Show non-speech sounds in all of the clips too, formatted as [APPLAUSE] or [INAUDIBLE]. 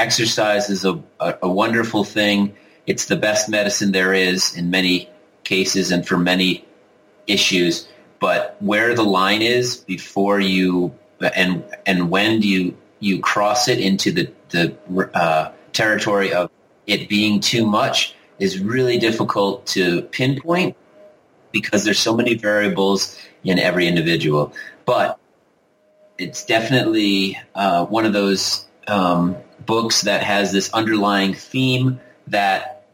exercise is a, a, a wonderful thing. It's the best medicine there is in many cases and for many issues. But where the line is before you and and when do you you cross it into the the uh, territory of it being too much is really difficult to pinpoint because there's so many variables in every individual. But it's definitely uh, one of those um, books that has this underlying theme that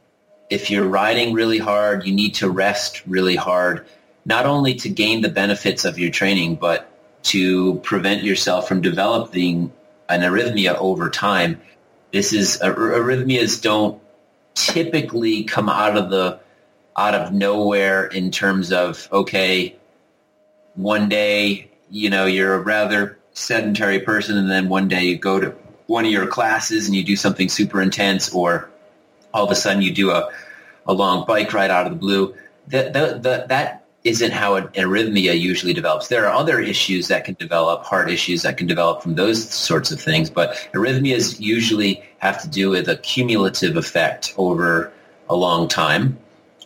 if you're riding really hard, you need to rest really hard, not only to gain the benefits of your training, but to prevent yourself from developing an arrhythmia over time. This is arrhythmias don't typically come out of the out of nowhere in terms of okay, one day you know you're a rather sedentary person, and then one day you go to one of your classes and you do something super intense, or all of a sudden you do a, a long bike ride out of the blue. That, that, that isn't how an arrhythmia usually develops. There are other issues that can develop, heart issues that can develop from those sorts of things, but arrhythmias usually have to do with a cumulative effect over a long time.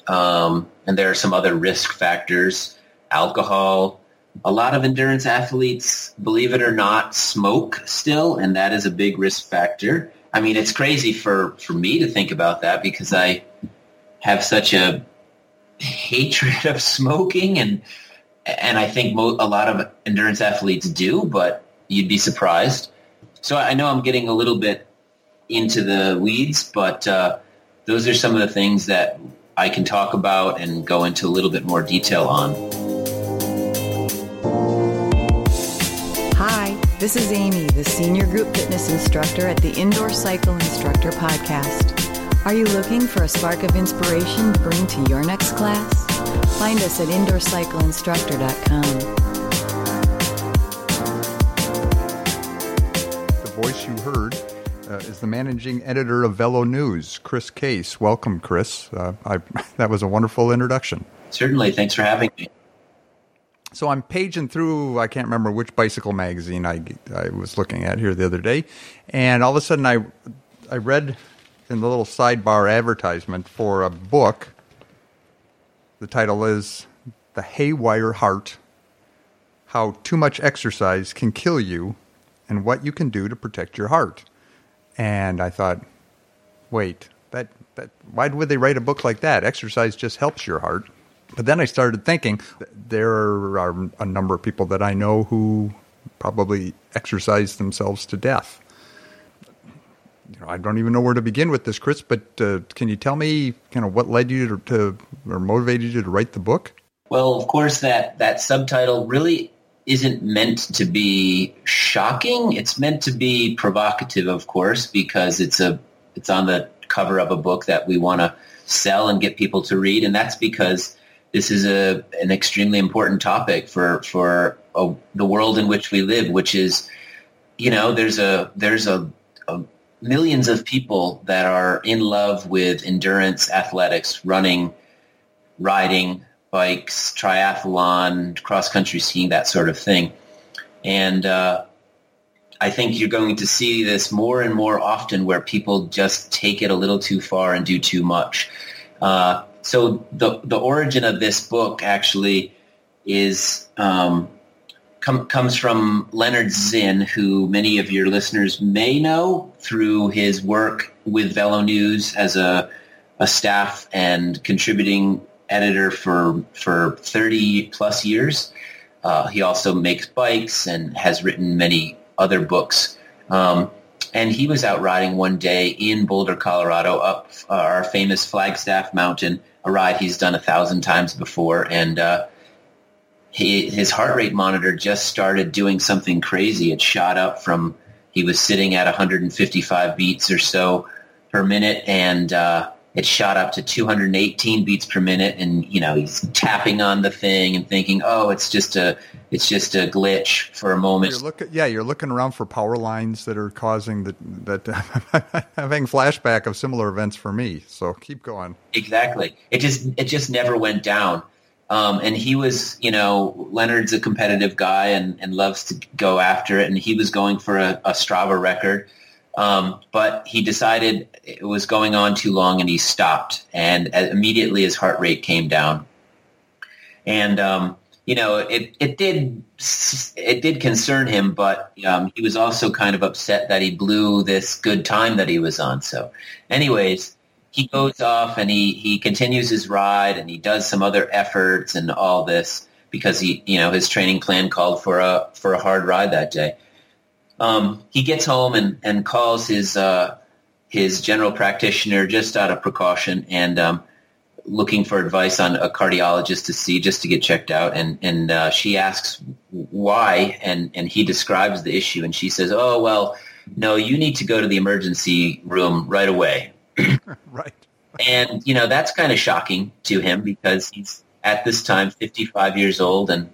Um, and there are some other risk factors, alcohol, a lot of endurance athletes, believe it or not, smoke still, and that is a big risk factor. I mean, it's crazy for, for me to think about that because I have such a hatred of smoking, and and I think mo- a lot of endurance athletes do, but you'd be surprised. So I know I'm getting a little bit into the weeds, but uh, those are some of the things that I can talk about and go into a little bit more detail on. This is Amy, the Senior Group Fitness Instructor at the Indoor Cycle Instructor Podcast. Are you looking for a spark of inspiration to bring to your next class? Find us at indoorcycleinstructor.com. The voice you heard uh, is the managing editor of VeloNews, Chris Case. Welcome, Chris. Uh, I, [LAUGHS] that was a wonderful introduction. Certainly. Thanks for having me so I'm paging through. I can't remember which bicycle magazine I I was looking at here the other day, and all of a sudden I I read in the little sidebar advertisement for a book. The title is "The Haywire Heart: How Too Much Exercise Can Kill You, and What You Can Do to Protect Your Heart." And I thought, wait, that that why would they write a book like that? Exercise just helps your heart but then I started thinking there are a number of people that I know who probably exercise themselves to death. You know, I don't even know where to begin with this, Chris. But uh, can you tell me kind of what led you to, to, or motivated you to write the book? Well, of course, that that subtitle really isn't meant to be shocking. It's meant to be provocative, of course, because it's a it's on the cover of a book that we want to sell and get people to read, and that's because this is a an extremely important topic for for a, the world in which we live, which is, you know, there's a there's a, a millions of people that are in love with endurance athletics, running, riding, bikes, triathlon, cross country skiing, that sort of thing, and. Uh, I think you're going to see this more and more often where people just take it a little too far and do too much. Uh, so the the origin of this book actually is um, com- comes from Lennard Zinn, who many of your listeners may know through his work with VeloNews as a a staff and contributing editor for for 30 plus years. Uh, he also makes bikes and has written many other books. Um, and he was out riding one day in Boulder, Colorado, up uh, our famous Flagstaff Mountain, a ride he's done a thousand times before, and uh, he, his heart rate monitor just started doing something crazy. It shot up from he was sitting at 155 beats or so per minute, and uh, it shot up to 218 beats per minute. And you know he's tapping on the thing and thinking, "Oh, it's just a it's just a glitch for a moment." You're look, yeah, you're looking around for power lines that are causing the, that. [LAUGHS] having flashback of similar events for me. So keep going. Exactly. It just it just never went down. Um, and he was, you know, Lennard's a competitive guy and, and loves to go after it. And he was going for a, a Strava record Um, but he decided it was going on too long and he stopped. And immediately his heart rate came down. And, um, you know, it, it did it did concern him, but um, he was also kind of upset that he blew this good time that he was on. So, anyways, he goes off and he, he continues his ride and he does some other efforts and all this because he you know his training plan called for a for a hard ride that day. Um, he gets home and, and calls his uh, his general practitioner just out of precaution and um, looking for advice on a cardiologist to see just to get checked out. And and uh, she asks why, and and he describes the issue, and she says, "Oh well, no, you need to go to the emergency room right away." [LAUGHS] right. And you know that's kind of shocking to him because he's at this time 55 years old and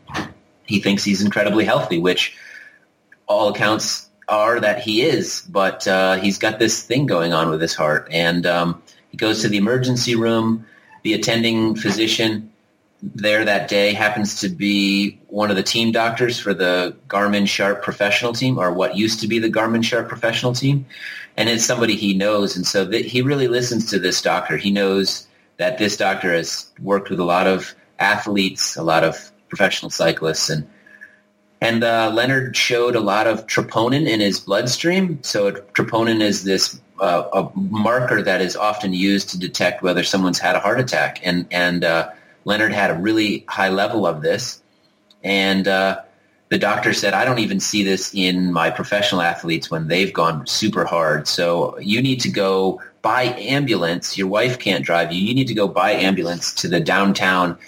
he thinks he's incredibly healthy, which all accounts are that he is, but uh, he's got this thing going on with his heart. And um, he goes to the emergency room. The attending physician there that day happens to be one of the team doctors for the Garmin Sharp professional team, or what used to be the Garmin Sharp professional team. And it's somebody he knows. And so he really listens to this doctor. He knows that this doctor has worked with a lot of athletes, a lot of professional cyclists, and and uh, Lennard showed a lot of troponin in his bloodstream. So troponin is this uh, a marker that is often used to detect whether someone's had a heart attack, and and uh, Lennard had a really high level of this, and uh, the doctor said, I don't even see this in my professional athletes when they've gone super hard. So you need to go by ambulance. Your wife can't drive you. You need to go by ambulance to the downtown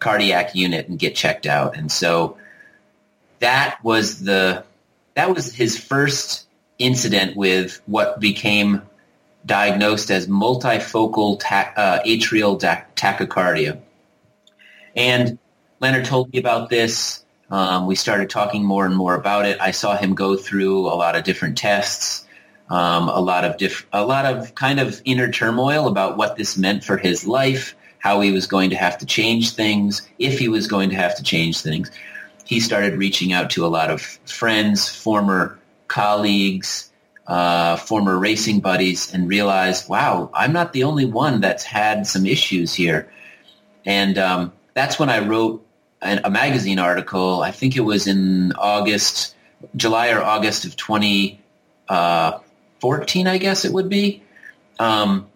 cardiac unit and get checked out. And so that was the that was his first incident with what became diagnosed as multifocal ta- uh, atrial tachycardia. And Lennard told me about this um, we started talking more and more about it. I saw him go through a lot of different tests, um, a lot of diff- a lot of kind of inner turmoil about what this meant for his life, how he was going to have to change things, if he was going to have to change things. He started reaching out to a lot of friends, former colleagues, uh, former racing buddies, and realized, wow, I'm not the only one that's had some issues here. And um, that's when I wrote a magazine article. I think it was in August, July or August of 2014, uh, I guess it would be, um,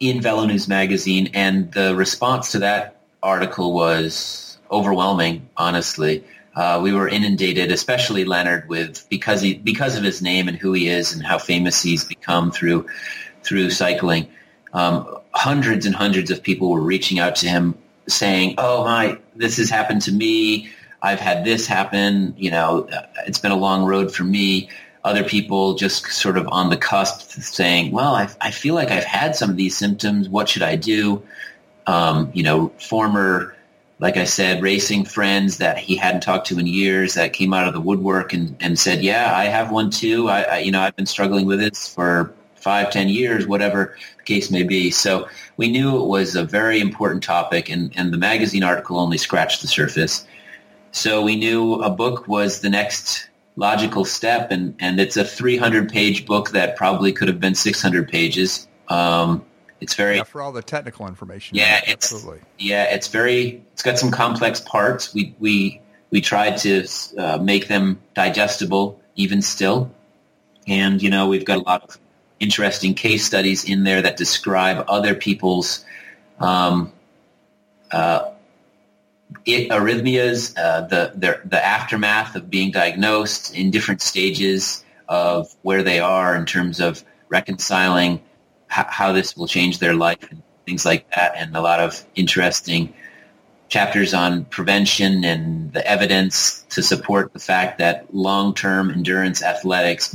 in VeloNews magazine, and the response to that article was overwhelming. Honestly, uh, we were inundated, especially Lennard, with because he because of his name and who he is and how famous he's become through through cycling. Um, hundreds and hundreds of people were reaching out to him saying, "Oh my, this has happened to me. I've had this happen. You know, it's been a long road for me." Other people just sort of on the cusp saying, "Well, I, I feel like I've had some of these symptoms. What should I do?" Um, you know, former, like I said, racing friends that he hadn't talked to in years that came out of the woodwork and, and said, "Yeah, I have one too. I, I you know, I've been struggling with this for five, ten years, whatever the case may be. So we knew it was a very important topic, and, and the magazine article only scratched the surface. So we knew a book was the next logical step, and, and it's a 300-page book that probably could have been 600 pages. Um, it's very yeah, for all the technical information. Yeah, it's absolutely. Yeah, it's very. It's got some complex parts. We we we tried to uh, make them digestible, even still. And you know, we've got a lot of interesting case studies in there that describe other people's um, uh, it, arrhythmias, uh, the, the, the aftermath of being diagnosed in different stages of where they are in terms of reconciling h- how this will change their life and things like that, and a lot of interesting chapters on prevention and the evidence to support the fact that long-term endurance athletics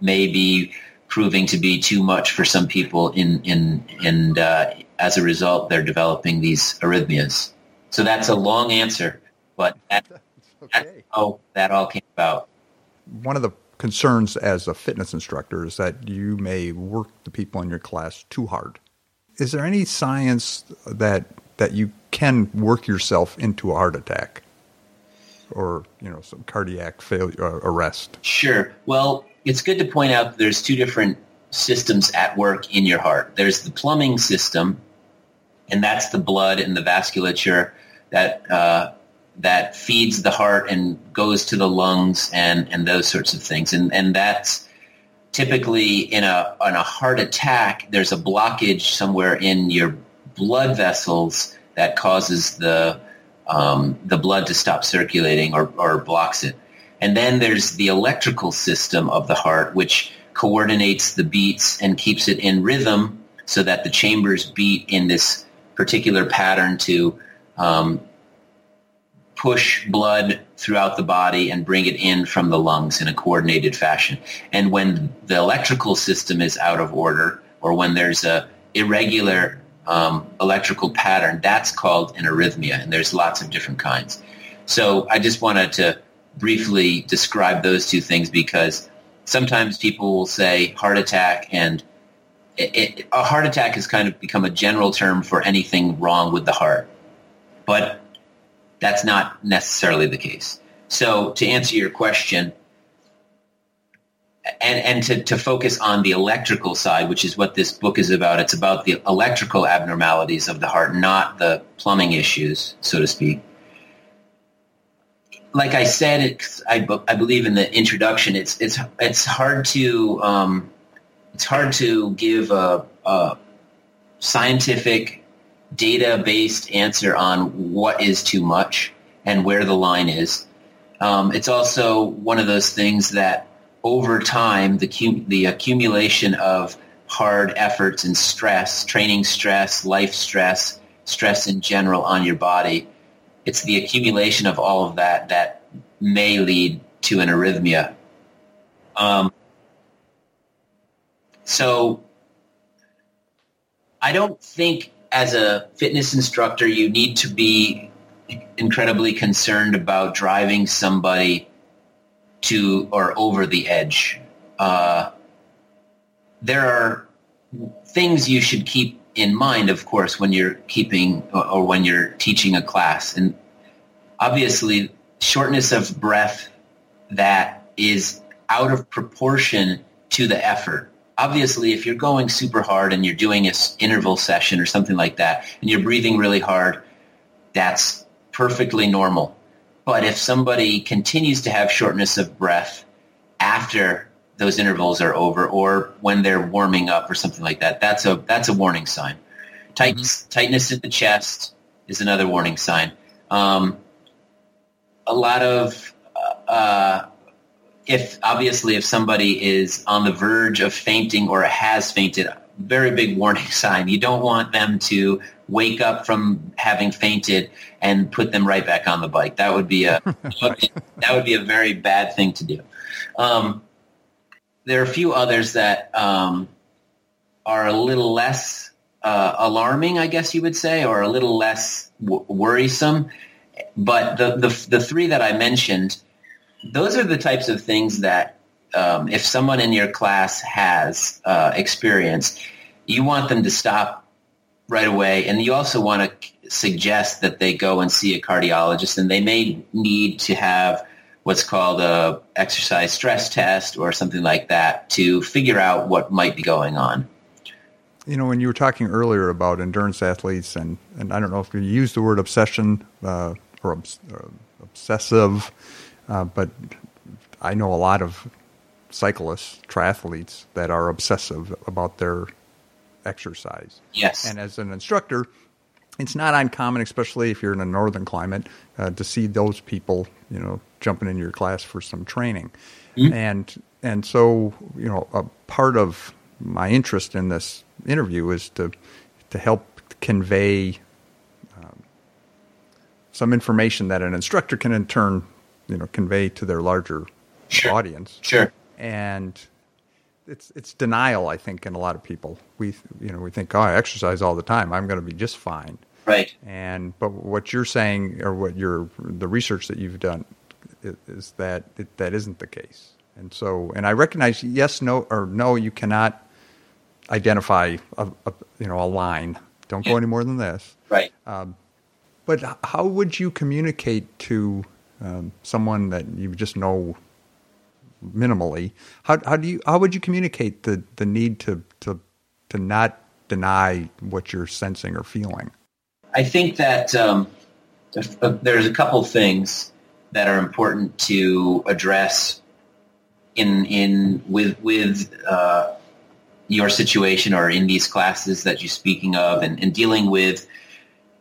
may be proving to be too much for some people in in and uh, as a result they're developing these arrhythmias. So that's a long answer, but that, [LAUGHS] okay. that's how that all came about. One of the concerns as a fitness instructor is that you may work the people in your class too hard. Is there any science that that you can work yourself into a heart attack or you know some cardiac failure uh, arrest? Sure. Well, it's good to point out there's two different systems at work in your heart. There's the plumbing system, and that's the blood and the vasculature that uh, that feeds the heart and goes to the lungs and, and those sorts of things. And and that's typically in a in a heart attack. There's a blockage somewhere in your blood vessels that causes the um, the blood to stop circulating or, or blocks it. And then there's the electrical system of the heart, which coordinates the beats and keeps it in rhythm so that the chambers beat in this particular pattern to um, push blood throughout the body and bring it in from the lungs in a coordinated fashion. And when the electrical system is out of order or when there's a irregular um, electrical pattern, that's called an arrhythmia, and there's lots of different kinds. So I just wanted to briefly describe those two things because sometimes people will say heart attack and it, it, a heart attack has kind of become a general term for anything wrong with the heart. But that's not necessarily the case. So to answer your question, and, and to, to focus on the electrical side, which is what this book is about, it's about the electrical abnormalities of the heart, not the plumbing issues, so to speak. Like I said, it, I, I believe in the introduction, it's, it's, it's hard to, um, it's hard to give a, a scientific data-based answer on what is too much and where the line is. Um, it's also one of those things that over time, the, the accumulation of hard efforts and stress, training stress, life stress, stress in general on your body, it's the accumulation of all of that that may lead to an arrhythmia. Um, so I don't think as a fitness instructor, you need to be incredibly concerned about driving somebody to or over the edge. Uh, there are things you should keep in mind, of course, when you're keeping or when you're teaching a class. And obviously, shortness of breath that is out of proportion to the effort obviously if you're going super hard and you're doing an interval session or something like that and you're breathing really hard, that's perfectly normal. But if somebody continues to have shortness of breath after those intervals are over or when they're warming up or something like that, that's a, that's a warning sign. Tightness, mm-hmm. tightness in the chest is another warning sign. Um, a lot of uh, if obviously if somebody is on the verge of fainting or has fainted, very big warning [LAUGHS] sign. You don't want them to wake up from having fainted and put them right back on the bike. That would be a [LAUGHS] that would be a very bad thing to do. Um, there are a few others that um, are a little less uh, alarming, I guess you would say, or a little less w- worrisome. But the, the the three that I mentioned those are the types of things that um, if someone in your class has uh, experience, you want them to stop right away, and you also want to suggest that they go and see a cardiologist, and they may need to have what's called a exercise stress test or something like that to figure out what might be going on. You know, when you were talking earlier about endurance athletes, and, and I don't know if you used the word obsession uh, or obs- uh, obsessive uh, but I know a lot of cyclists, triathletes that are obsessive about their exercise. Yes. And as an instructor, it's not uncommon, especially if you're in a northern climate, uh, to see those people, you know, jumping in your class for some training. Mm-hmm. And and so, you know, a part of my interest in this interview is to to help convey um, some information that an instructor can in turn you know convey to their larger sure. audience. Sure. And it's it's denial, I think, in a lot of people. We you know we think, oh, I exercise all the time. I'm going to be just fine. Right. And but what you're saying, or what you're the research that you've done, is, is that it, that isn't the case. And so, and I recognize, yes, no, or no, you cannot identify a, a you know a line. Don't yeah. go any more than this. Right. Um, but how would you communicate to um, someone that you just know minimally. How how do you how would you communicate the the need to to to not deny what you're sensing or feeling? I think that um, there's a couple things that are important to address in in with with uh, your situation or in these classes that you're speaking of, and, and dealing with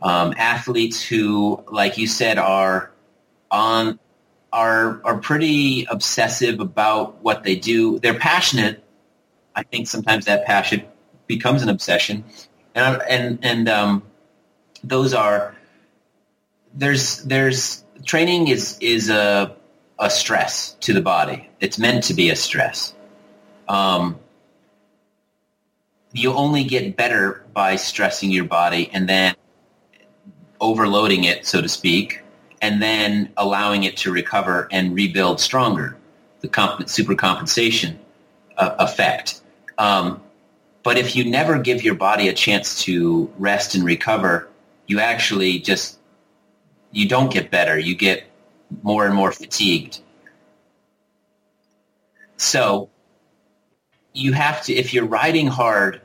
um, athletes who, like you said, are on are are pretty obsessive about what they do. They're passionate. I think sometimes that passion becomes an obsession, and and and um, those are there's there's training is is a a stress to the body. It's meant to be a stress. Um, you only get better by stressing your body and then overloading it, so to speak, and then allowing it to recover and rebuild stronger. The comp- super compensation uh, effect. Um, but if you never give your body a chance to rest and recover, you actually just you don't get better. You get more and more fatigued. So you have to, if you're riding hard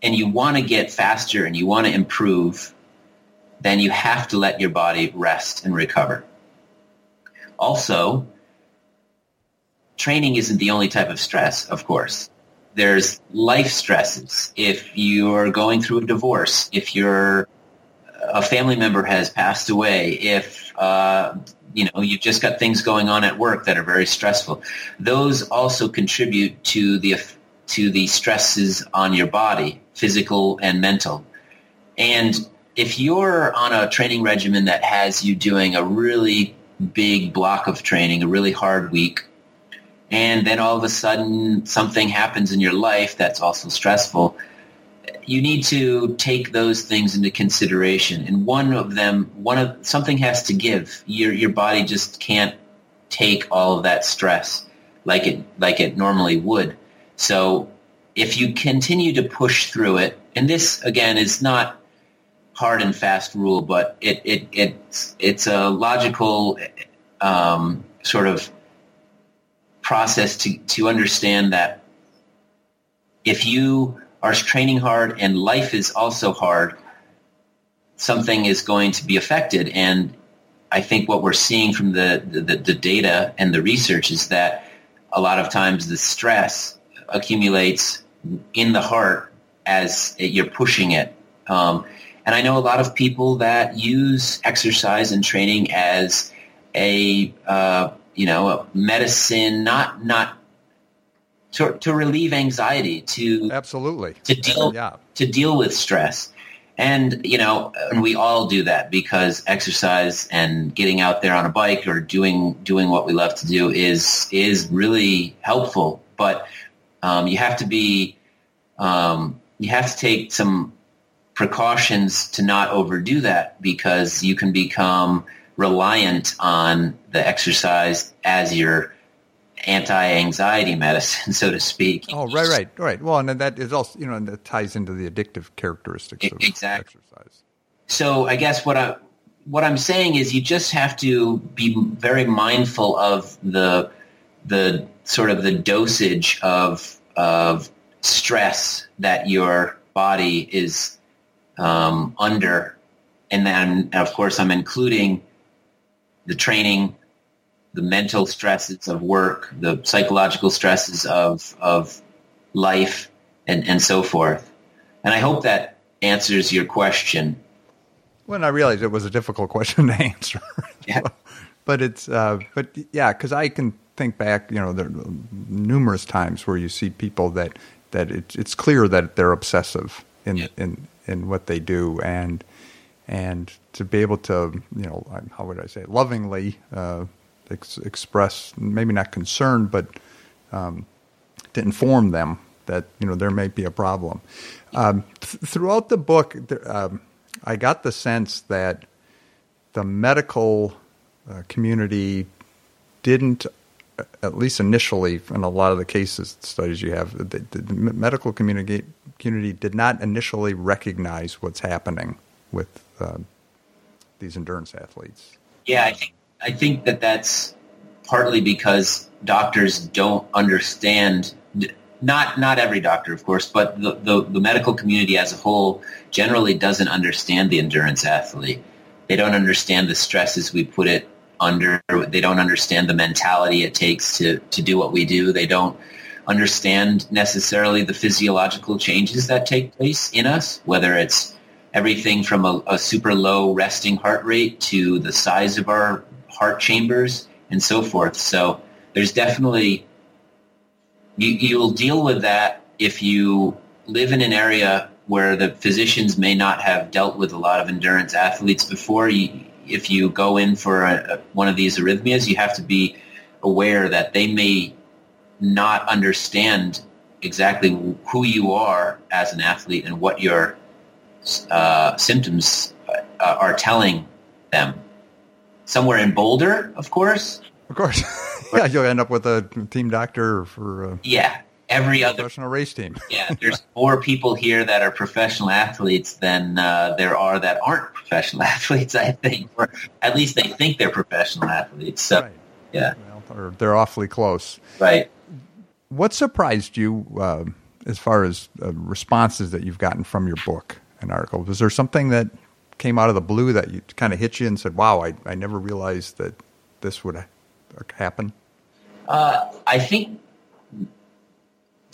and you want to get faster and you want to improve, then you have to let your body rest and recover. Also, training isn't the only type of stress, of course. There's life stresses. If you're going through a divorce, if you're a family member has passed away, if uh, you know you've just got things going on at work that are very stressful, those also contribute to the to the stresses on your body, physical and mental. And if you're on a training regimen that has you doing a really big block of training, a really hard week, and then all of a sudden something happens in your life that's also stressful, you need to take those things into consideration. And one of them, one of something has to give. Your your body just can't take all of that stress like it like it normally would. So if you continue to push through it, and this again is not hard and fast rule, but it, it it's it's a logical um, sort of process to to understand that if you are training hard and life is also hard, something is going to be affected. And I think what we're seeing from the, the, the data and the research is that a lot of times the stress accumulates in the heart as you're pushing it. Um, and I know a lot of people that use exercise and training as a uh, you know a medicine, not not to, to relieve anxiety, to absolutely to deal yeah. to deal with stress. And you know, and we all do that because exercise and getting out there on a bike or doing doing what we love to do is is really helpful. But um, you have to be um, you have to take some precautions to not overdo that because you can become reliant on the exercise as your anti-anxiety medicine, [LAUGHS] so to speak. Oh, right, right, right. Well, and that is also, you know, that ties into the addictive characteristics of exactly. exercise. So I guess what I what I'm saying is you just have to be very mindful of the the sort of the dosage of of stress that your body is um, under, and then of course I'm including the training the mental stresses of work, the psychological stresses of of life, and and so forth. And I hope that answers your question. When I realized it was a difficult [LAUGHS] question to answer. Yeah. but it's uh, but yeah, because I can think back, you know, there are numerous times where you see people that that it, it's clear that they're obsessive in yeah. in in what they do, and and to be able to, you know, how would I say, it, lovingly uh, ex- express maybe not concern, but um, to inform them that you know there may be a problem. Um, th- throughout the book, um, I got the sense that the medical uh, community didn't, at least initially, in a lot of the cases studies you have, the, the medical community community did not initially recognize what's happening with uh, these endurance athletes. Yeah, I think I think that that's partly because doctors don't understand not not every doctor, of course, but the, the, the, medical community as a whole generally doesn't understand the endurance athlete. They don't understand the stresses we put it under. They don't understand the mentality it takes to, to do what we do. They don't understand necessarily the physiological changes that take place in us, whether it's everything from a, a super low resting heart rate to the size of our heart chambers and so forth. So there's definitely you, you'll deal with that if you live in an area where the physicians may not have dealt with a lot of endurance athletes before. You, if you go in for a, a, one of these arrhythmias, you have to be aware that they may not understand exactly who you are as an athlete and what your uh, symptoms uh, are telling them. Somewhere in Boulder, of course. Of course. [LAUGHS] yeah, you'll end up with a team doctor for uh, yeah every other professional race team. [LAUGHS] yeah, there's more people here that are professional athletes than uh, there are that aren't professional [LAUGHS] athletes. I think, or at least they think they're professional athletes. So right. yeah, well, they're awfully close. Right. What surprised you uh, as far as uh, responses that you've gotten from your book and article? Was there something that came out of the blue that you kind of hit you and said, "Wow, I, I never realized that this would happen?" Uh, I think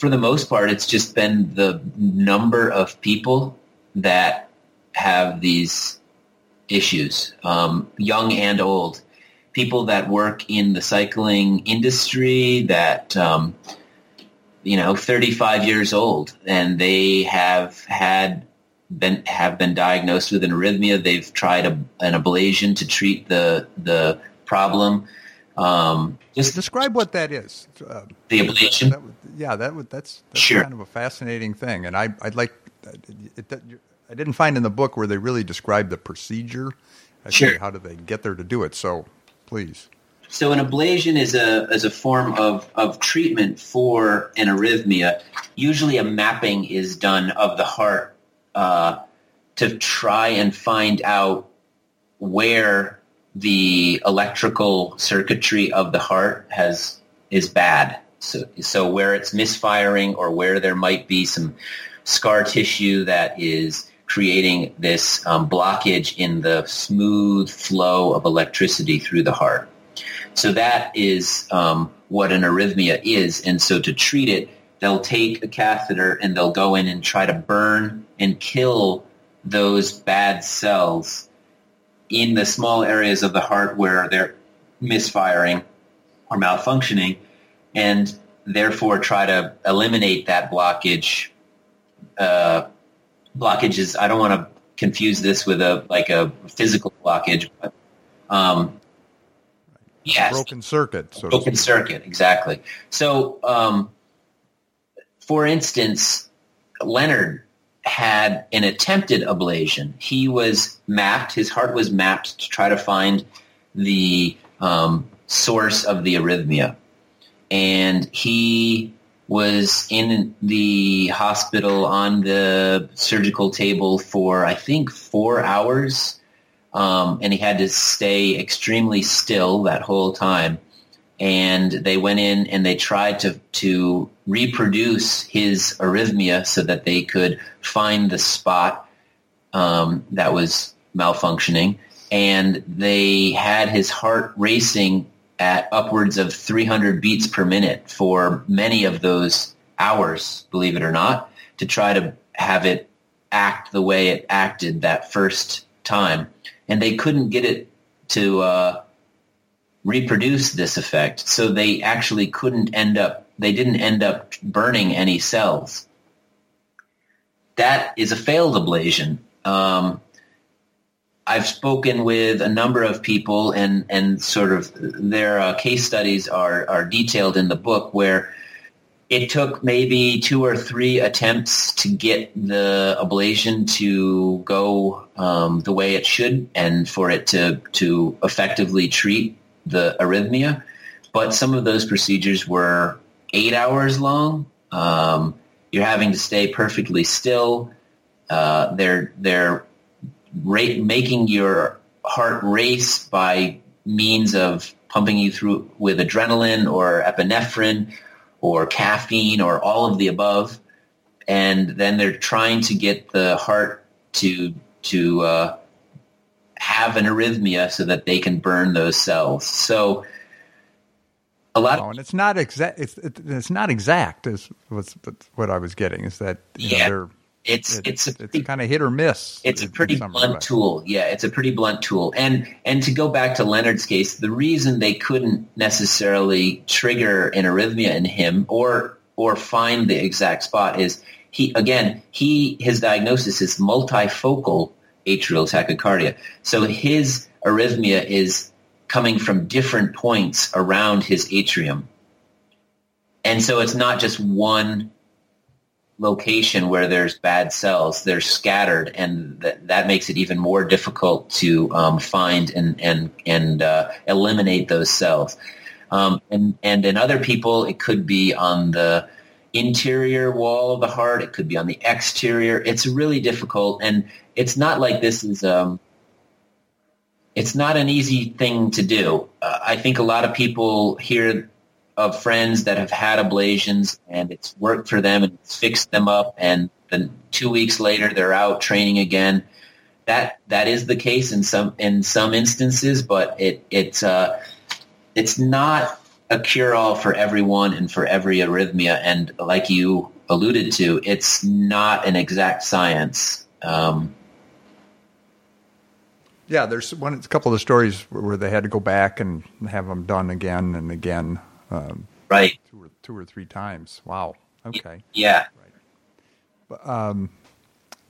for the most part, it's just been the number of people that have these issues, um, young and old. People that work in the cycling industry that, um, you know, 35 years old and they have had been, have been diagnosed with an arrhythmia. They've tried a, an ablation to treat the, the problem. Um, just describe what that is. Uh, the ablation. That, yeah, that would that's, that's sure. kind of a fascinating thing, and I I'd like. It, it, I didn't find in the book where they really describe the procedure. Sure. How do they get there to do it? So, please. So, an ablation is a is a form of of treatment for an arrhythmia. Usually, a mapping is done of the heart uh, to try and find out where the electrical circuitry of the heart has is bad. So, so where it's misfiring or where there might be some scar tissue that is creating this um, blockage in the smooth flow of electricity through the heart. So that is um, what an arrhythmia is. And so to treat it, they'll take a catheter and they'll go in and try to burn and kill those bad cells in the small areas of the heart where they're misfiring or malfunctioning and therefore try to eliminate that blockage. Uh, blockages, I don't want to confuse this with a like a physical blockage, but um, yes, broken circuit. So broken circuit, exactly. So, um, for instance, Lennard had an attempted ablation. He was mapped, his heart was mapped to try to find the um, source of the arrhythmia. And he was in the hospital on the surgical table for, I think, four hours. Um, and he had to stay extremely still that whole time and they went in and they tried to, to reproduce his arrhythmia so that they could find the spot um, that was malfunctioning. And they had his heart racing at upwards of 300 beats per minute for many of those hours, believe it or not, to try to have it act the way it acted that first time. And they couldn't get it to uh, reproduce this effect. So they actually couldn't end up, they didn't end up burning any cells. That is a failed ablation. Um, I've spoken with a number of people and, and sort of their uh, case studies are, are detailed in the book where it took maybe two or three attempts to get the ablation to go um, the way it should and for it to, to effectively treat the arrhythmia, but some of those procedures were eight hours long. Um, you're having to stay perfectly still. Uh, they're they're making your heart race by means of pumping you through with adrenaline or epinephrine or caffeine or all of the above, and then they're trying to get the heart to to uh, have an arrhythmia so that they can burn those cells. So a lot oh, and it's not exact. It's it's not exact. Is was what I was getting. Is that yeah. Know, it's it, it's a it's kind of hit or miss. It's a pretty blunt respect. tool. Yeah, it's a pretty blunt tool. And and to go back to Lennard's case, the reason they couldn't necessarily trigger an arrhythmia in him or or find the exact spot is he again he his diagnosis is multifocal atrial tachycardia. So his arrhythmia is coming from different points around his atrium. And so it's not just one location where there's bad cells. They're scattered, and that, that makes it even more difficult to um, find and and and uh, eliminate those cells. Um, and and in other people, it could be on the interior wall of the heart. It could be on the exterior. It's really difficult, and it's not like this is. Um, it's not an easy thing to do. Uh, I think a lot of people hear of friends that have had ablations and it's worked for them and it's fixed them up and then two weeks later they're out training again. That that is the case in some in some instances, but it it's uh, it's not a cure all for everyone and for every arrhythmia. And like you alluded to, it's not an exact science. Um, yeah, there's one. A couple of stories where they had to go back and have them done again and again. Um, right. Two or, two or three times. Wow. Okay. Yeah. Right. But, um,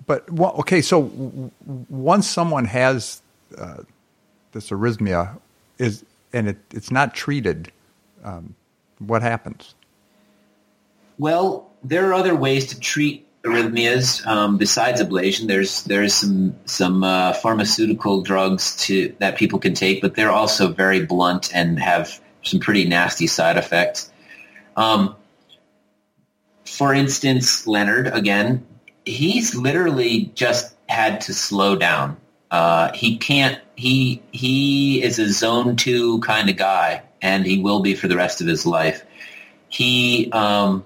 but well, okay, so w- once someone has uh, this arrhythmia, is and it, it's not treated, um, what happens? Well, there are other ways to treat arrhythmias um, besides ablation. There's there's some some uh, pharmaceutical drugs to that people can take, but they're also very blunt and have some pretty nasty side effects. Um, for instance, Lennard, again, he's literally just had to slow down. Uh, he can't, he, he is a zone two kind of guy and he will be for the rest of his life. He, um,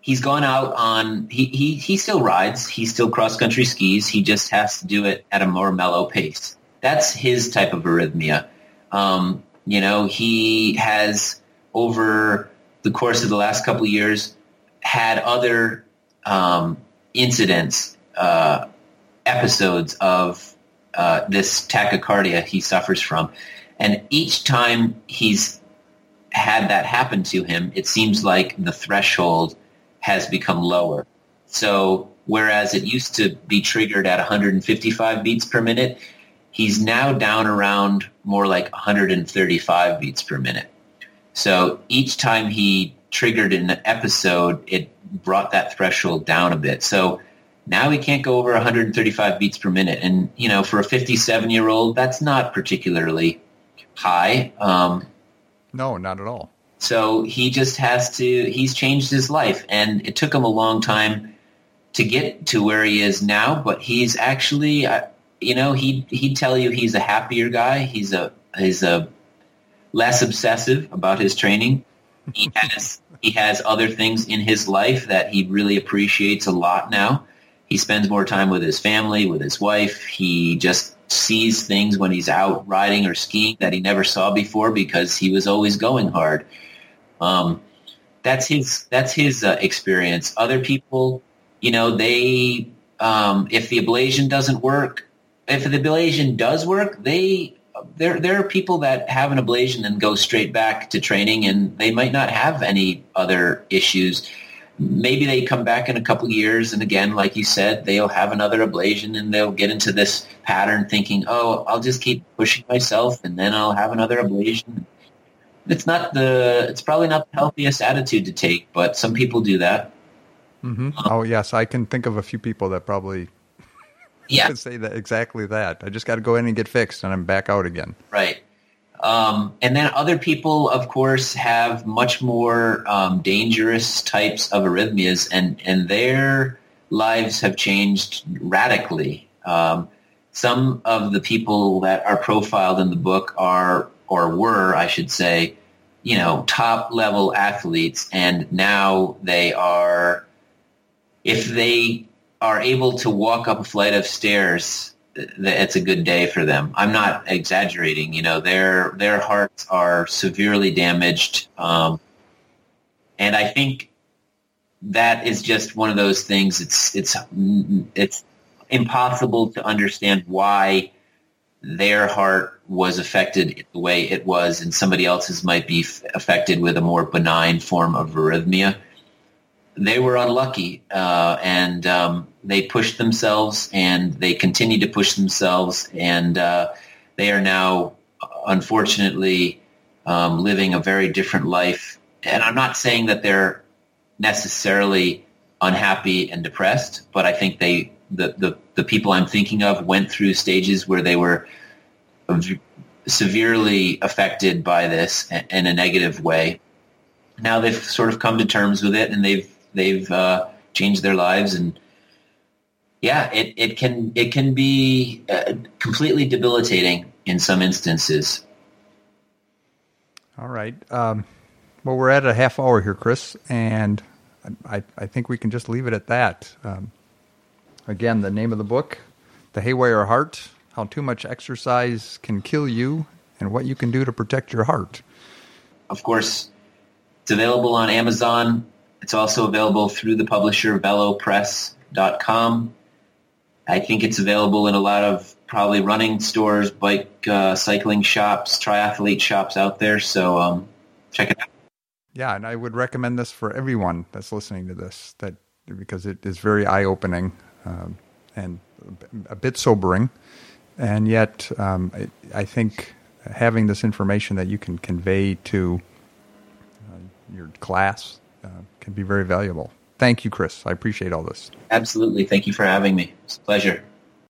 he's gone out on, he, he, he still rides. He still cross country skis. He just has to do it at a more mellow pace. That's his type of arrhythmia. Um, you know, he has over the course of the last couple years had other um, incidents, uh, episodes of uh, this tachycardia he suffers from. And each time he's had that happen to him, it seems like the threshold has become lower. So whereas it used to be triggered at 155 beats per minute, he's now down around more like 135 beats per minute. So each time he triggered an episode, it brought that threshold down a bit. So now he can't go over 135 beats per minute. And, you know, for a 57 year old, that's not particularly high. Um, no, not at all. So he just has to, he's changed his life. And it took him a long time to get to where he is now, but he's actually, you know, he he'd tell you he's a happier guy. He's a he's a less obsessive about his training. He [LAUGHS] has he has other things in his life that he really appreciates a lot now. He spends more time with his family, with his wife. He just sees things when he's out riding or skiing that he never saw before because he was always going hard. Um, that's his that's his uh, experience. Other people, you know, they um, if the ablation doesn't work, if the ablation does work, they there there are people that have an ablation and go straight back to training, and they might not have any other issues. Maybe they come back in a couple of years, and again, like you said, they'll have another ablation, and they'll get into this pattern, thinking, "Oh, I'll just keep pushing myself, and then I'll have another ablation." It's not the it's probably not the healthiest attitude to take, but some people do that. Mm-hmm. Um, oh yes, I can think of a few people that probably yeah. [LAUGHS] say that exactly that. I just got to go in and get fixed, and I'm back out again. Right. Um, and then other people, of course, have much more um, dangerous types of arrhythmias, and and their lives have changed radically. Um, some of the people that are profiled in the book are or were, I should say, you know, top level athletes, and now they are, if they are able to walk up a flight of stairs, it's a good day for them. I'm not exaggerating. You know, their their hearts are severely damaged, um, and I think that is just one of those things. It's it's it's impossible to understand why their heart was affected the way it was and somebody else's might be affected with a more benign form of arrhythmia. They were unlucky uh, and um, they pushed themselves and they continue to push themselves and uh, they are now unfortunately um, living a very different life. And I'm not saying that they're necessarily unhappy and depressed, but I think they the, the, the people I'm thinking of went through stages where they were severely affected by this in a negative way. Now they've sort of come to terms with it and they've they've uh, changed their lives and yeah, it, it can it can be uh, completely debilitating in some instances. All right. Um, well, we're at a half hour here, Chris, and I, I think we can just leave it at that. Um, Again, the name of the book, The Haywire Heart How Too Much Exercise Can Kill You and What You Can Do to Protect Your Heart. Of course, it's available on Amazon. It's also available through the publisher velopress.com. I think it's available in a lot of probably running stores, bike, uh, cycling shops, triathlete shops out there. So um, check it out. Yeah, and I would recommend this for everyone that's listening to this, that because it is very eye opening um, and a bit sobering. And yet, um, I, I, think having this information that you can convey to uh, your class uh, can be very valuable. Thank you, Chris. I appreciate all this. Absolutely. Thank you for having me. It's a pleasure.